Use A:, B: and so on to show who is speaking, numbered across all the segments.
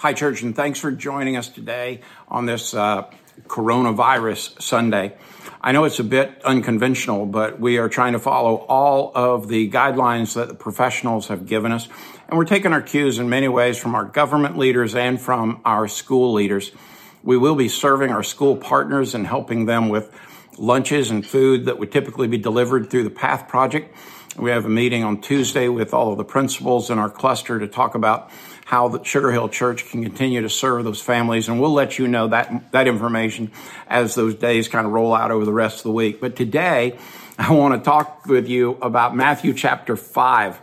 A: Hi, church, and thanks for joining us today on this uh, coronavirus Sunday. I know it's a bit unconventional, but we are trying to follow all of the guidelines that the professionals have given us. And we're taking our cues in many ways from our government leaders and from our school leaders. We will be serving our school partners and helping them with lunches and food that would typically be delivered through the PATH project. We have a meeting on Tuesday with all of the principals in our cluster to talk about how the Sugar Hill Church can continue to serve those families. And we'll let you know that, that information as those days kind of roll out over the rest of the week. But today, I want to talk with you about Matthew chapter 5.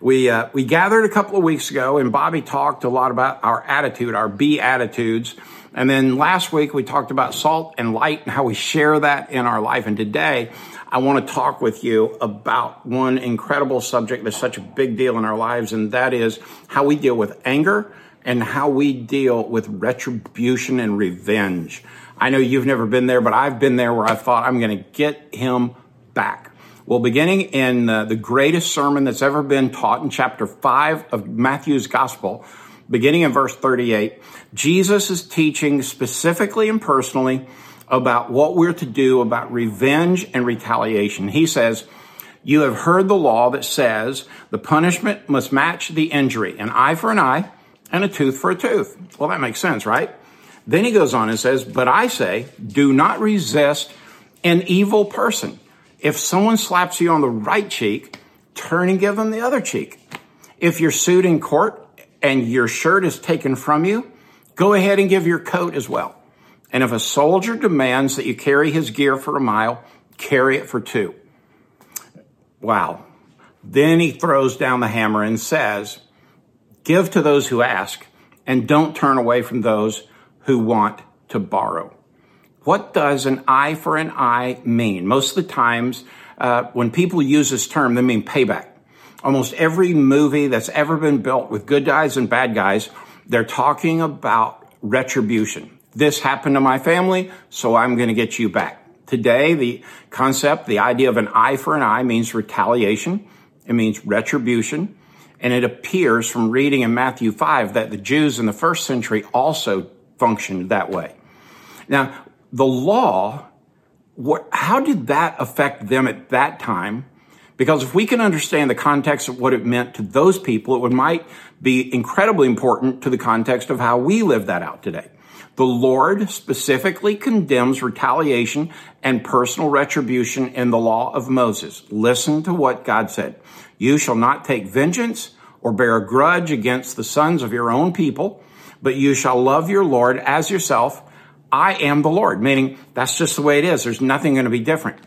A: We, uh, we gathered a couple of weeks ago and Bobby talked a lot about our attitude, our be attitudes. And then last week we talked about salt and light and how we share that in our life. And today I want to talk with you about one incredible subject that's such a big deal in our lives, and that is how we deal with anger and how we deal with retribution and revenge. I know you've never been there, but I've been there where I thought I'm going to get him back. Well, beginning in uh, the greatest sermon that's ever been taught in chapter 5 of Matthew's gospel, beginning in verse 38, Jesus is teaching specifically and personally about what we're to do about revenge and retaliation. He says, you have heard the law that says the punishment must match the injury, an eye for an eye and a tooth for a tooth. Well, that makes sense, right? Then he goes on and says, but I say, do not resist an evil person. If someone slaps you on the right cheek, turn and give them the other cheek. If you're sued in court and your shirt is taken from you, go ahead and give your coat as well. And if a soldier demands that you carry his gear for a mile, carry it for two. Wow. Then he throws down the hammer and says, Give to those who ask, and don't turn away from those who want to borrow. What does an eye for an eye mean? Most of the times, uh, when people use this term, they mean payback. Almost every movie that's ever been built with good guys and bad guys, they're talking about retribution. This happened to my family, so I'm going to get you back. Today, the concept, the idea of an eye for an eye means retaliation. It means retribution. And it appears from reading in Matthew 5 that the Jews in the first century also functioned that way. Now, the law, what, how did that affect them at that time? Because if we can understand the context of what it meant to those people, it would, might be incredibly important to the context of how we live that out today. The Lord specifically condemns retaliation and personal retribution in the law of Moses. Listen to what God said. You shall not take vengeance or bear a grudge against the sons of your own people, but you shall love your Lord as yourself. I am the Lord, meaning that's just the way it is. There's nothing going to be different.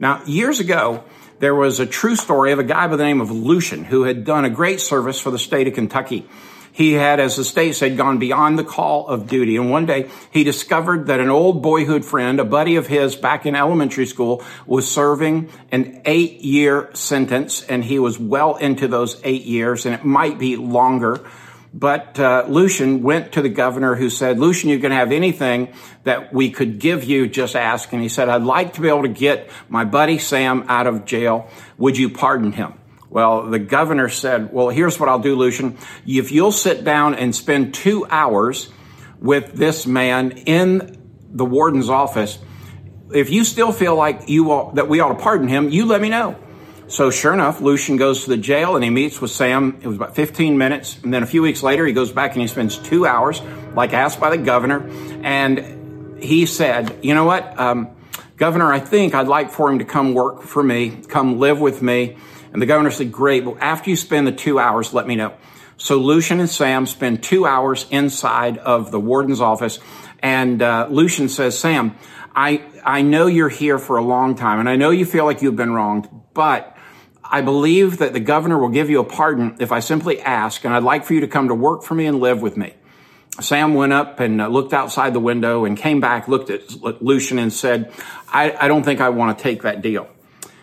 A: Now, years ago, there was a true story of a guy by the name of Lucian who had done a great service for the state of Kentucky. He had, as the state said, gone beyond the call of duty. And one day he discovered that an old boyhood friend, a buddy of his back in elementary school, was serving an eight year sentence. And he was well into those eight years and it might be longer. But uh, Lucian went to the governor who said, Lucian, you can have anything that we could give you, just ask. And he said, I'd like to be able to get my buddy Sam out of jail. Would you pardon him? Well, the governor said, well, here's what I'll do, Lucian. If you'll sit down and spend two hours with this man in the warden's office, if you still feel like you that we ought to pardon him, you let me know. So sure enough, Lucian goes to the jail and he meets with Sam. It was about 15 minutes. And then a few weeks later, he goes back and he spends two hours, like asked by the governor. And he said, you know what? Um, governor, I think I'd like for him to come work for me, come live with me. And the governor said, great. Well, after you spend the two hours, let me know. So Lucian and Sam spend two hours inside of the warden's office. And uh, Lucian says, Sam, I, I know you're here for a long time and I know you feel like you've been wronged, but I believe that the governor will give you a pardon if I simply ask, and I'd like for you to come to work for me and live with me. Sam went up and uh, looked outside the window and came back, looked at Lucian and said, I, I don't think I want to take that deal.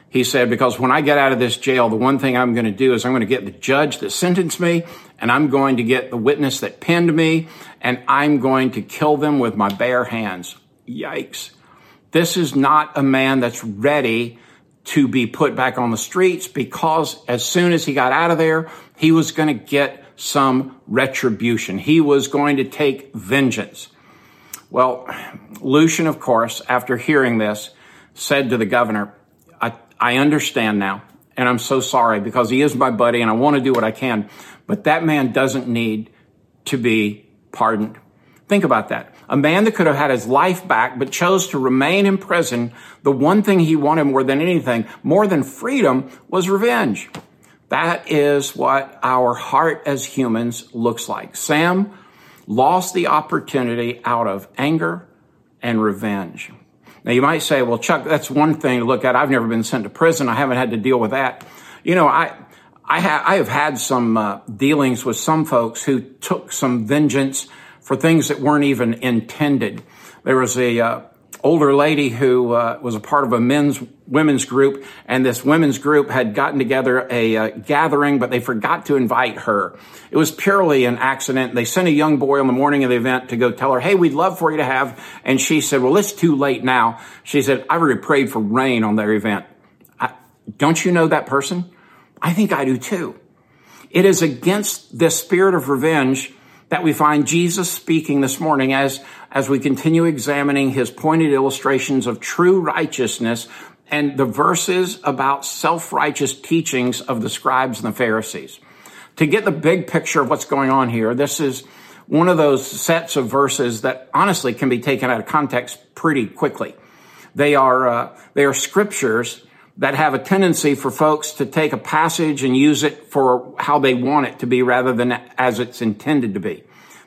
A: He said, because when I get out of this jail, the one thing I'm going to do is I'm going to get the judge that sentenced me and I'm going to get the witness that pinned me and I'm going to kill them with my bare hands. Yikes. This is not a man that's ready to be put back on the streets because as soon as he got out of there, he was going to get some retribution. He was going to take vengeance. Well, Lucian, of course, after hearing this, said to the governor, I, I understand now, and I'm so sorry because he is my buddy and I want to do what I can, but that man doesn't need to be pardoned. Think about that. A man that could have had his life back, but chose to remain in prison. The one thing he wanted more than anything, more than freedom, was revenge. That is what our heart as humans looks like. Sam lost the opportunity out of anger and revenge. Now you might say, well, Chuck, that's one thing to look at. I've never been sent to prison. I haven't had to deal with that. You know, I, I, I have had some uh, dealings with some folks who took some vengeance for things that weren't even intended. There was a uh, older lady who uh, was a part of a men's women's group, and this women's group had gotten together a uh, gathering, but they forgot to invite her. It was purely an accident. They sent a young boy on the morning of the event to go tell her, "Hey, we'd love for you to have," and she said, "Well, it's too late now." She said, "I've already prayed for rain on their event." I, don't you know that person? I think I do too. It is against this spirit of revenge that we find Jesus speaking this morning as, as we continue examining his pointed illustrations of true righteousness and the verses about self-righteous teachings of the scribes and the Pharisees. To get the big picture of what's going on here, this is one of those sets of verses that honestly can be taken out of context pretty quickly. They are, uh, they are scriptures that have a tendency for folks to take a passage and use it for how they want it to be rather than as it's intended to be.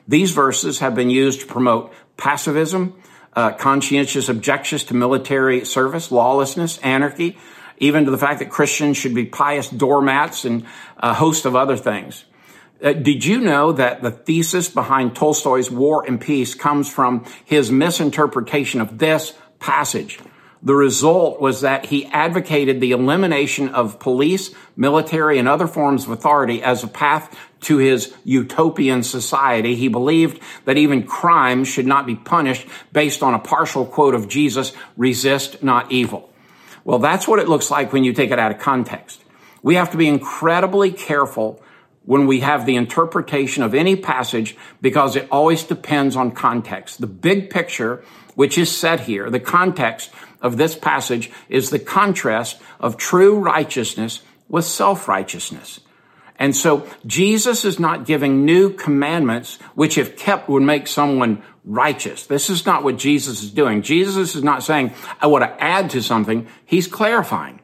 A: These verses have been used to promote pacifism, uh, conscientious objections to military service, lawlessness, anarchy, even to the fact that Christians should be pious doormats and a host of other things. Uh, did you know that the thesis behind Tolstoy's War and Peace comes from his misinterpretation of this passage? The result was that he advocated the elimination of police, military, and other forms of authority as a path to his utopian society. He believed that even crime should not be punished based on a partial quote of Jesus, resist not evil. Well, that's what it looks like when you take it out of context. We have to be incredibly careful when we have the interpretation of any passage because it always depends on context. The big picture, which is set here, the context of this passage is the contrast of true righteousness with self-righteousness. And so Jesus is not giving new commandments, which if kept would make someone righteous. This is not what Jesus is doing. Jesus is not saying, I want to add to something. He's clarifying.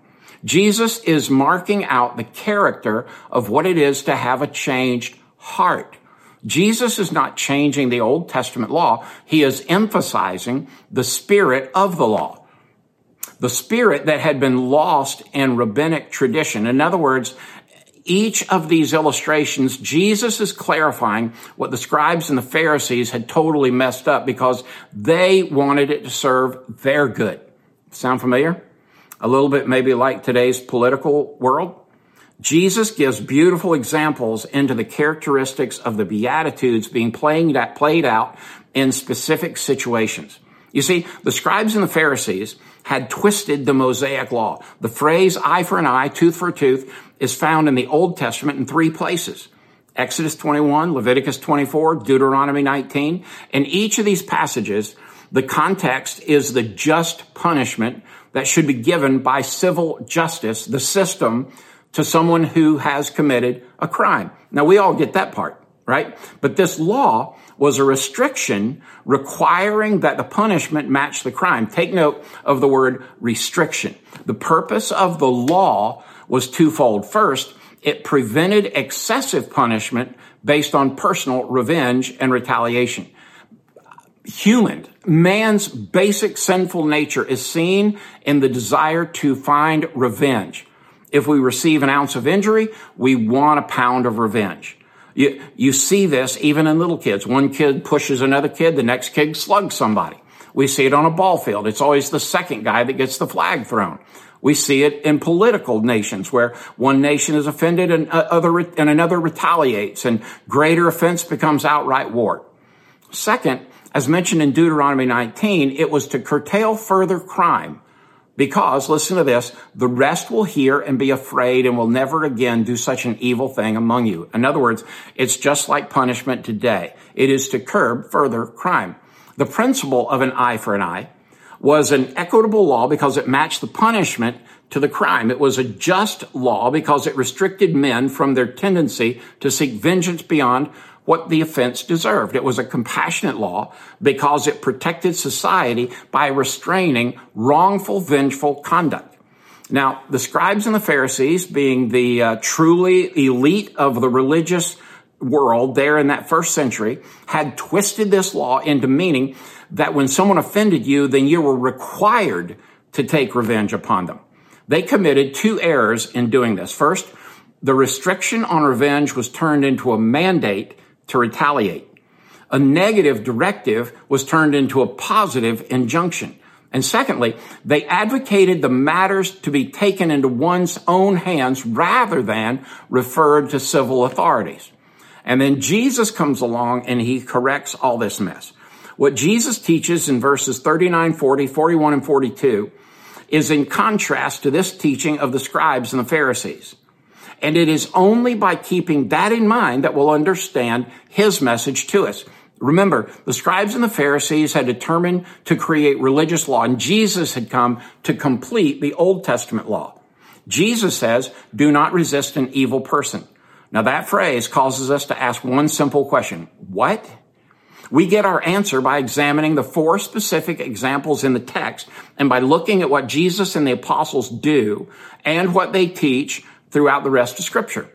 A: Jesus is marking out the character of what it is to have a changed heart. Jesus is not changing the Old Testament law. He is emphasizing the spirit of the law the spirit that had been lost in rabbinic tradition. In other words, each of these illustrations, Jesus is clarifying what the scribes and the Pharisees had totally messed up because they wanted it to serve their good. Sound familiar? A little bit maybe like today's political world. Jesus gives beautiful examples into the characteristics of the Beatitudes being played out in specific situations. You see, the scribes and the Pharisees had twisted the Mosaic law. The phrase eye for an eye, tooth for a tooth is found in the Old Testament in three places. Exodus 21, Leviticus 24, Deuteronomy 19. In each of these passages, the context is the just punishment that should be given by civil justice, the system, to someone who has committed a crime. Now we all get that part, right? But this law was a restriction requiring that the punishment match the crime. Take note of the word restriction. The purpose of the law was twofold. First, it prevented excessive punishment based on personal revenge and retaliation. Human, man's basic sinful nature is seen in the desire to find revenge. If we receive an ounce of injury, we want a pound of revenge. You, you see this even in little kids. One kid pushes another kid, the next kid slugs somebody. We see it on a ball field. It's always the second guy that gets the flag thrown. We see it in political nations where one nation is offended and, uh, other, and another retaliates and greater offense becomes outright war. Second, as mentioned in Deuteronomy 19, it was to curtail further crime Because, listen to this, the rest will hear and be afraid and will never again do such an evil thing among you. In other words, it's just like punishment today. It is to curb further crime. The principle of an eye for an eye was an equitable law because it matched the punishment to the crime. It was a just law because it restricted men from their tendency to seek vengeance beyond what the offense deserved. It was a compassionate law because it protected society by restraining wrongful, vengeful conduct. Now, the scribes and the Pharisees, being the uh, truly elite of the religious world there in that first century, had twisted this law into meaning that when someone offended you, then you were required to take revenge upon them. They committed two errors in doing this. First, the restriction on revenge was turned into a mandate to retaliate. A negative directive was turned into a positive injunction. And secondly, they advocated the matters to be taken into one's own hands rather than referred to civil authorities. And then Jesus comes along and he corrects all this mess. What Jesus teaches in verses 39, 40, 41, and 42 is in contrast to this teaching of the scribes and the Pharisees. And it is only by keeping that in mind that we'll understand his message to us. Remember, the scribes and the Pharisees had determined to create religious law, and Jesus had come to complete the Old Testament law. Jesus says, do not resist an evil person. Now that phrase causes us to ask one simple question. What? We get our answer by examining the four specific examples in the text and by looking at what Jesus and the apostles do and what they teach throughout the rest of scripture.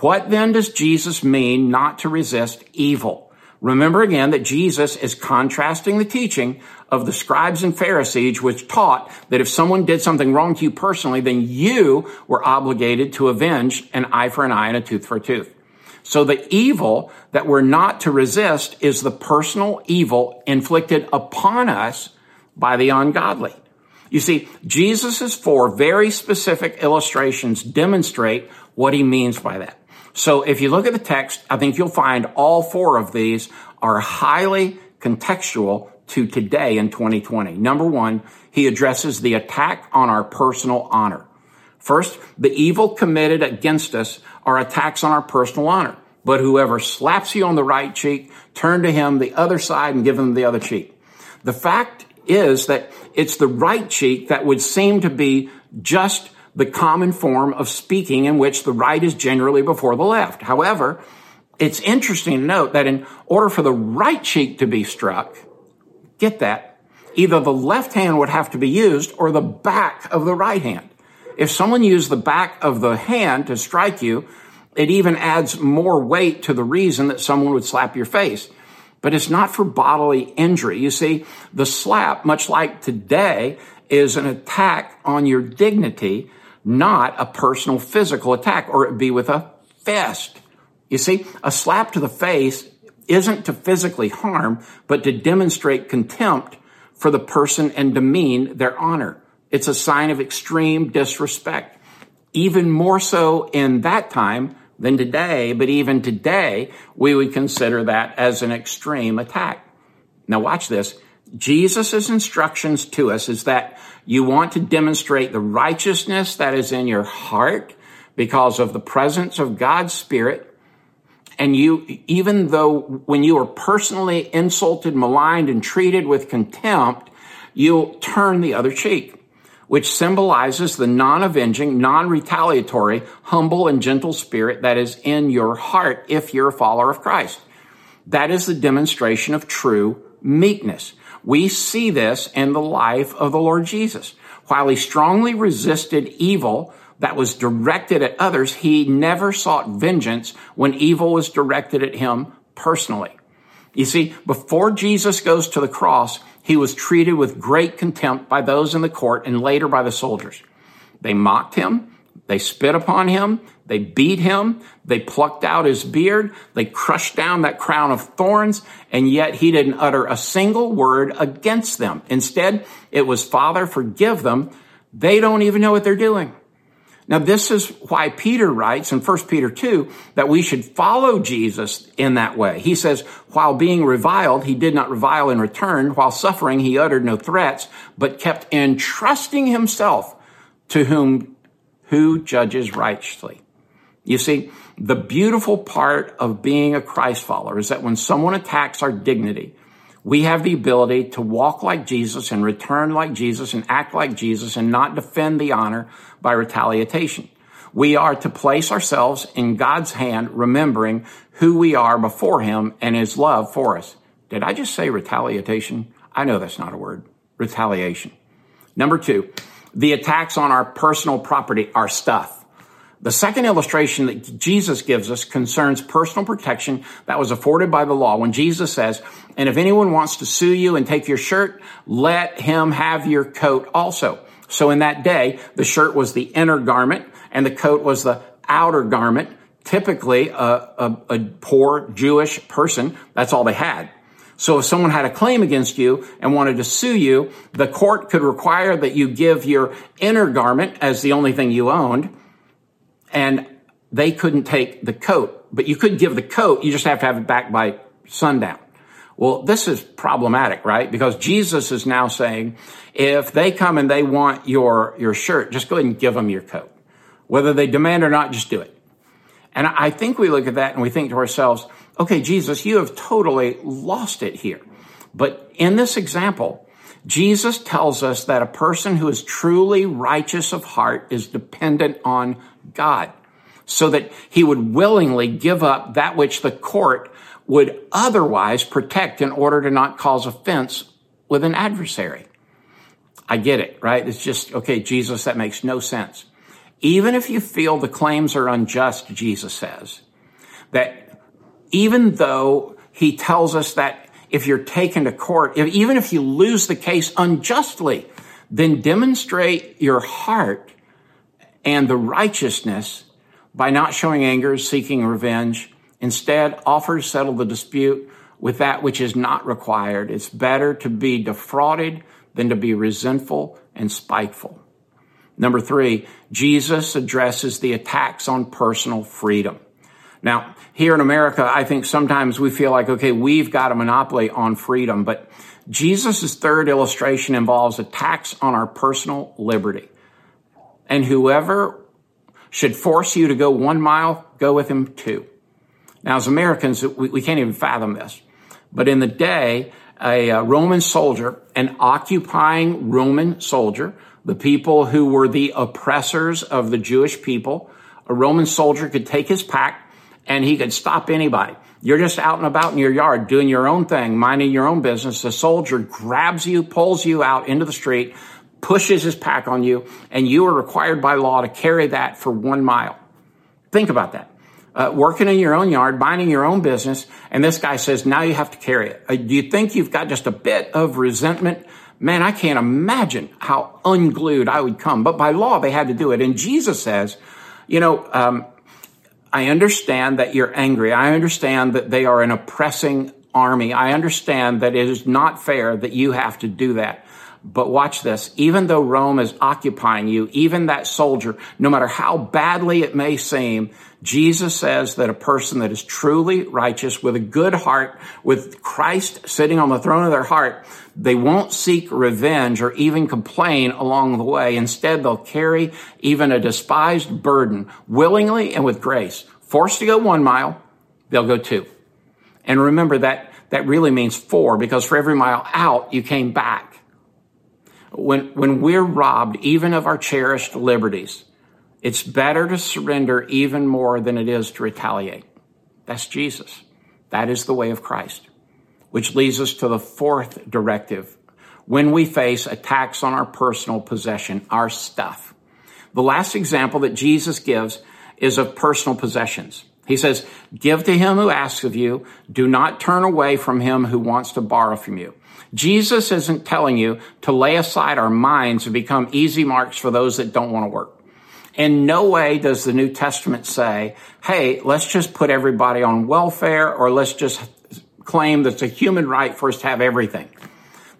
A: What then does Jesus mean not to resist evil? Remember again that Jesus is contrasting the teaching of the scribes and Pharisees, which taught that if someone did something wrong to you personally, then you were obligated to avenge an eye for an eye and a tooth for a tooth. So the evil that we're not to resist is the personal evil inflicted upon us by the ungodly. You see, Jesus' four very specific illustrations demonstrate what he means by that. So if you look at the text, I think you'll find all four of these are highly contextual to today in 2020. Number one, he addresses the attack on our personal honor. First, the evil committed against us are attacks on our personal honor. But whoever slaps you on the right cheek, turn to him the other side and give him the other cheek. The fact is that it's the right cheek that would seem to be just the common form of speaking in which the right is generally before the left. However, it's interesting to note that in order for the right cheek to be struck, get that, either the left hand would have to be used or the back of the right hand. If someone used the back of the hand to strike you, it even adds more weight to the reason that someone would slap your face but it's not for bodily injury. You see, the slap, much like today, is an attack on your dignity, not a personal physical attack, or it'd be with a fist. You see, a slap to the face isn't to physically harm, but to demonstrate contempt for the person and demean their honor. It's a sign of extreme disrespect. Even more so in that time than today, but even today, we would consider that as an extreme attack. Now watch this. Jesus' instructions to us is that you want to demonstrate the righteousness that is in your heart because of the presence of God's Spirit. And you, even though when you are personally insulted, maligned, and treated with contempt, you'll turn the other cheek which symbolizes the non-avenging, non-retaliatory, humble and gentle spirit that is in your heart if you're a follower of Christ. That is the demonstration of true meekness. We see this in the life of the Lord Jesus. While he strongly resisted evil that was directed at others, he never sought vengeance when evil was directed at him personally. You see, before Jesus goes to the cross, he was treated with great contempt by those in the court and later by the soldiers. They mocked him. They spit upon him. They beat him. They plucked out his beard. They crushed down that crown of thorns. And yet he didn't utter a single word against them. Instead, it was, Father, forgive them. They don't even know what they're doing. Now, this is why Peter writes in 1 Peter 2 that we should follow Jesus in that way. He says, while being reviled, he did not revile in return. While suffering, he uttered no threats, but kept entrusting himself to whom, who judges righteously. You see, the beautiful part of being a Christ follower is that when someone attacks our dignity, we have the ability to walk like Jesus and return like Jesus and act like Jesus and not defend the honor by retaliation. We are to place ourselves in God's hand, remembering who we are before Him and His love for us. Did I just say retaliation? I know that's not a word. Retaliation. Number two, the attacks on our personal property, our stuff. The second illustration that Jesus gives us concerns personal protection that was afforded by the law when Jesus says, and if anyone wants to sue you and take your shirt, let him have your coat also. So in that day, the shirt was the inner garment and the coat was the outer garment. Typically, a, a, a poor Jewish person, that's all they had. So if someone had a claim against you and wanted to sue you, the court could require that you give your inner garment as the only thing you owned and they couldn't take the coat, but you could give the coat. You just have to have it back by sundown. Well, this is problematic, right? Because Jesus is now saying, if they come and they want your, your shirt, just go ahead and give them your coat. Whether they demand or not, just do it. And I think we look at that and we think to ourselves, okay, Jesus, you have totally lost it here. But in this example, Jesus tells us that a person who is truly righteous of heart is dependent on God so that he would willingly give up that which the court would otherwise protect in order to not cause offense with an adversary. I get it, right? It's just, okay, Jesus, that makes no sense. Even if you feel the claims are unjust, Jesus says, that even though he tells us that if you're taken to court, if, even if you lose the case unjustly, then demonstrate your heart and the righteousness by not showing anger, seeking revenge. Instead, offer to settle the dispute with that which is not required. It's better to be defrauded than to be resentful and spiteful. Number three, Jesus addresses the attacks on personal freedom. Now, here in America, I think sometimes we feel like, okay, we've got a monopoly on freedom, but Jesus' third illustration involves attacks on our personal liberty. And whoever should force you to go one mile, go with him two. Now, as Americans, we, we can't even fathom this. But in the day, a, a Roman soldier, an occupying Roman soldier, the people who were the oppressors of the Jewish people, a Roman soldier could take his pack and he could stop anybody. You're just out and about in your yard doing your own thing, minding your own business. The soldier grabs you, pulls you out into the street, pushes his pack on you, and you are required by law to carry that for one mile. Think about that. Uh, working in your own yard, minding your own business, and this guy says, now you have to carry it. Uh, do you think you've got just a bit of resentment? Man, I can't imagine how unglued I would come. But by law, they had to do it. And Jesus says, you know, um, I understand that you're angry. I understand that they are an oppressing army. I understand that it is not fair that you have to do that. But watch this. Even though Rome is occupying you, even that soldier, no matter how badly it may seem, Jesus says that a person that is truly righteous with a good heart, with Christ sitting on the throne of their heart, they won't seek revenge or even complain along the way. Instead, they'll carry even a despised burden willingly and with grace. Forced to go one mile, they'll go two. And remember that that really means four because for every mile out, you came back when, when we're robbed even of our cherished liberties, it's better to surrender even more than it is to retaliate. That's Jesus. That is the way of Christ. Which leads us to the fourth directive. When we face attacks on our personal possession, our stuff. The last example that Jesus gives is of personal possessions. He says, give to him who asks of you. Do not turn away from him who wants to borrow from you. Jesus isn't telling you to lay aside our minds and become easy marks for those that don't want to work. In no way does the New Testament say, hey, let's just put everybody on welfare or let's just claim that it's a human right for us to have everything.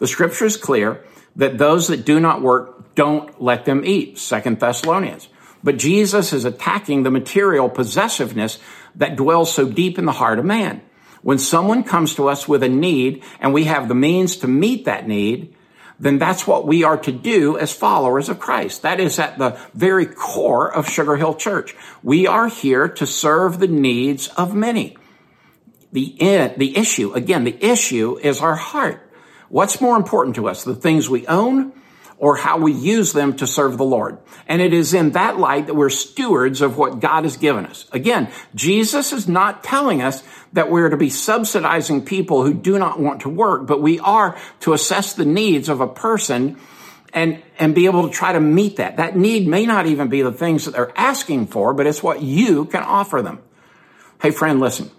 A: The scripture is clear that those that do not work, don't let them eat. Second Thessalonians. But Jesus is attacking the material possessiveness that dwells so deep in the heart of man. When someone comes to us with a need and we have the means to meet that need, then that's what we are to do as followers of Christ. That is at the very core of Sugar Hill Church. We are here to serve the needs of many. The, eh, the issue, again, the issue is our heart. What's more important to us, the things we own or how we use them to serve the Lord? And it is in that light that we're stewards of what God has given us. Again, Jesus is not telling us that we're to be subsidizing people who do not want to work, but we are to assess the needs of a person and, and be able to try to meet that. That need may not even be the things that they're asking for, but it's what you can offer them. Hey friend, listen,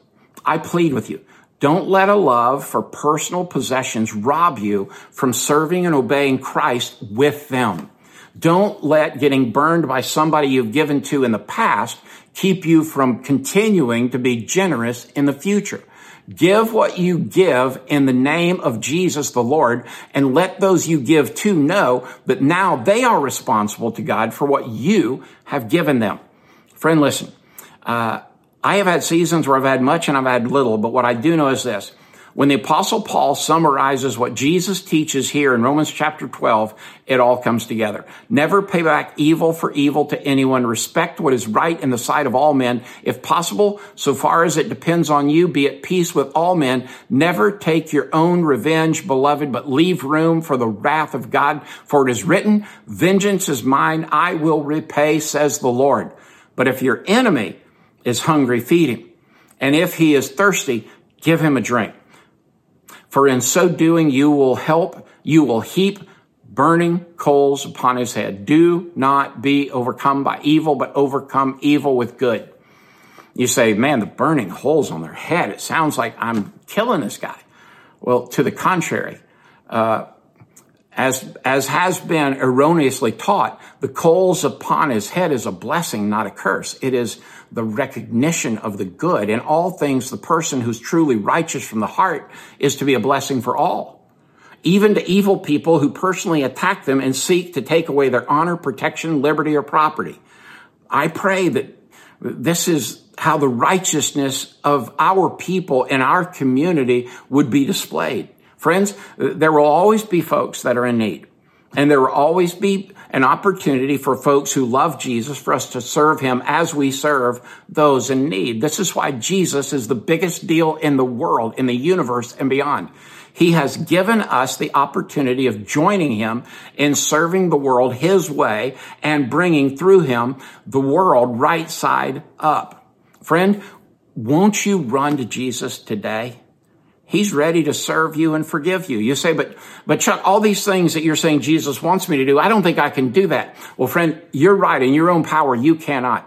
A: I plead with you. Don't let a love for personal possessions rob you from serving and obeying Christ with them. Don't let getting burned by somebody you've given to in the past keep you from continuing to be generous in the future. Give what you give in the name of Jesus the Lord and let those you give to know that now they are responsible to God for what you have given them. Friend, listen, uh, I have had seasons where I've had much and I've had little, but what I do know is this. When the apostle Paul summarizes what Jesus teaches here in Romans chapter 12, it all comes together. Never pay back evil for evil to anyone. Respect what is right in the sight of all men. If possible, so far as it depends on you, be at peace with all men. Never take your own revenge, beloved, but leave room for the wrath of God. For it is written, vengeance is mine. I will repay, says the Lord. But if your enemy is hungry, feed him. And if he is thirsty, give him a drink. For in so doing, you will help, you will heap burning coals upon his head. Do not be overcome by evil, but overcome evil with good. You say, man, the burning holes on their head, it sounds like I'm killing this guy. Well, to the contrary, uh, as, as has been erroneously taught, the coals upon his head is a blessing, not a curse. It is the recognition of the good. In all things, the person who's truly righteous from the heart is to be a blessing for all. Even to evil people who personally attack them and seek to take away their honor, protection, liberty, or property. I pray that this is how the righteousness of our people in our community would be displayed. Friends, there will always be folks that are in need. And there will always be an opportunity for folks who love Jesus for us to serve him as we serve those in need. This is why Jesus is the biggest deal in the world, in the universe and beyond. He has given us the opportunity of joining him in serving the world his way and bringing through him the world right side up. Friend, won't you run to Jesus today? He's ready to serve you and forgive you. You say, but, but Chuck, all these things that you're saying Jesus wants me to do, I don't think I can do that. Well, friend, you're right. In your own power, you cannot.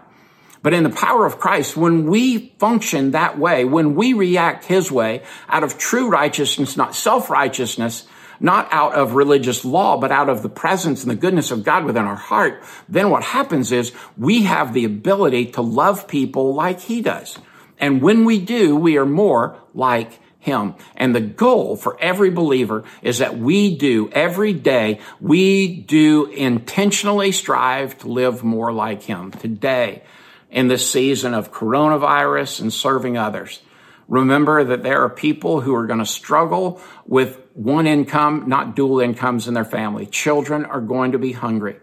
A: But in the power of Christ, when we function that way, when we react his way out of true righteousness, not self-righteousness, not out of religious law, but out of the presence and the goodness of God within our heart, then what happens is we have the ability to love people like he does. And when we do, we are more like him. And the goal for every believer is that we do every day, we do intentionally strive to live more like him today in this season of coronavirus and serving others. Remember that there are people who are going to struggle with one income, not dual incomes in their family. Children are going to be hungry.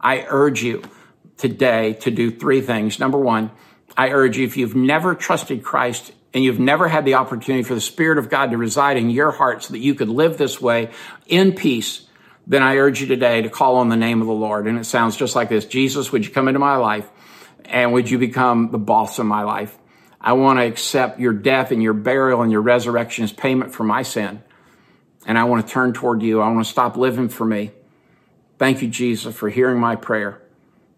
A: I urge you today to do three things. Number one, I urge you, if you've never trusted Christ and you've never had the opportunity for the Spirit of God to reside in your heart so that you could live this way in peace, then I urge you today to call on the name of the Lord. And it sounds just like this. Jesus, would you come into my life and would you become the boss of my life? I want to accept your death and your burial and your resurrection as payment for my sin. And I want to turn toward you. I want to stop living for me. Thank you, Jesus, for hearing my prayer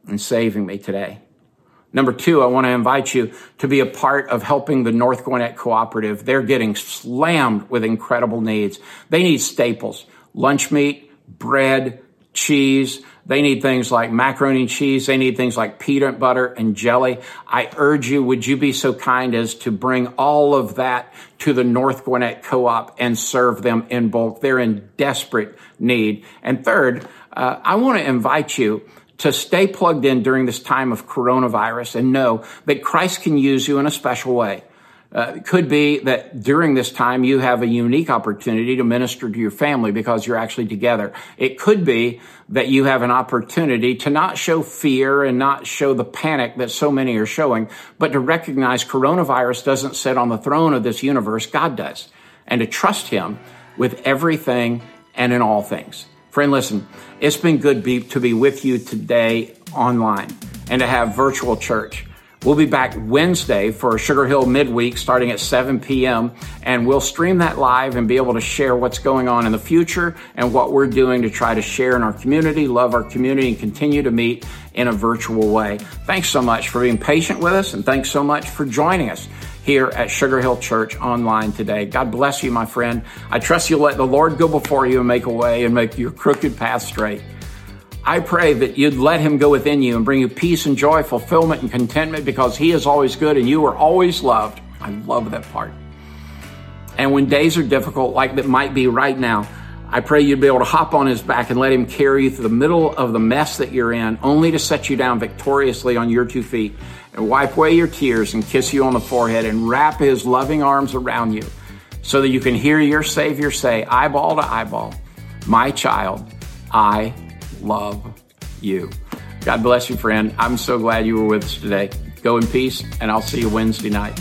A: and saving me today. Number two, I want to invite you to be a part of helping the North Gwinnett Cooperative. They're getting slammed with incredible needs. They need staples, lunch meat, bread, cheese. They need things like macaroni and cheese. They need things like peanut butter and jelly. I urge you, would you be so kind as to bring all of that to the North Gwinnett Co-op and serve them in bulk? They're in desperate need. And third, uh, I want to invite you to stay plugged in during this time of coronavirus and know that Christ can use you in a special way. Uh, it could be that during this time you have a unique opportunity to minister to your family because you're actually together. It could be that you have an opportunity to not show fear and not show the panic that so many are showing, but to recognize coronavirus doesn't sit on the throne of this universe. God does. And to trust Him with everything and in all things. Friend, listen, it's been good be, to be with you today online and to have virtual church. We'll be back Wednesday for Sugar Hill midweek starting at 7 p.m. and we'll stream that live and be able to share what's going on in the future and what we're doing to try to share in our community, love our community, and continue to meet in a virtual way. Thanks so much for being patient with us and thanks so much for joining us here at Sugar Hill Church online today. God bless you, my friend. I trust you'll let the Lord go before you and make a way and make your crooked path straight. I pray that you'd let him go within you and bring you peace and joy, fulfillment and contentment because he is always good and you are always loved. I love that part. And when days are difficult, like that might be right now, I pray you'd be able to hop on his back and let him carry you through the middle of the mess that you're in, only to set you down victoriously on your two feet and wipe away your tears and kiss you on the forehead and wrap his loving arms around you so that you can hear your Savior say, eyeball to eyeball, my child, I love you. God bless you, friend. I'm so glad you were with us today. Go in peace, and I'll see you Wednesday night.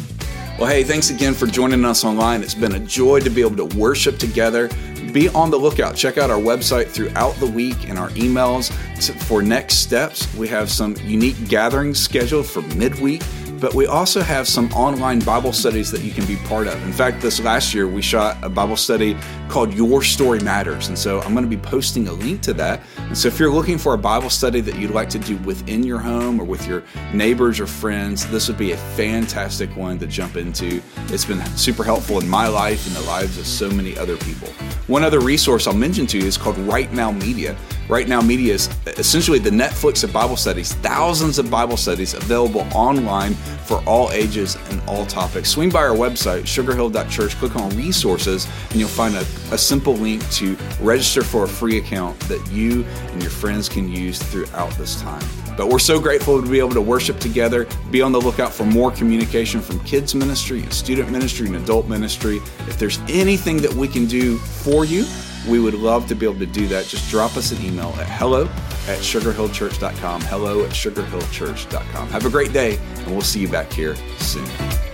B: Well, hey, thanks again for joining us online. It's been a joy to be able to worship together. Be on the lookout. Check out our website throughout the week and our emails for next steps. We have some unique gatherings scheduled for midweek but we also have some online Bible studies that you can be part of. In fact, this last year we shot a Bible study called Your Story Matters. And so I'm going to be posting a link to that. And so if you're looking for a Bible study that you'd like to do within your home or with your neighbors or friends, this would be a fantastic one to jump into. It's been super helpful in my life and the lives of so many other people. One other resource I'll mention to you is called Right Now Media. Right Now Media is essentially the Netflix of Bible studies, thousands of Bible studies available online for all ages and all topics. Swing by our website, sugarhill.church, click on resources, and you'll find a, a simple link to register for a free account that you and your friends can use throughout this time. But we're so grateful to be able to worship together. Be on the lookout for more communication from kids ministry and student ministry and adult ministry. If there's anything that we can do for you, we would love to be able to do that. Just drop us an email at hello at sugarhillchurch.com. Hello at sugarhillchurch.com. Have a great day, and we'll see you back here soon.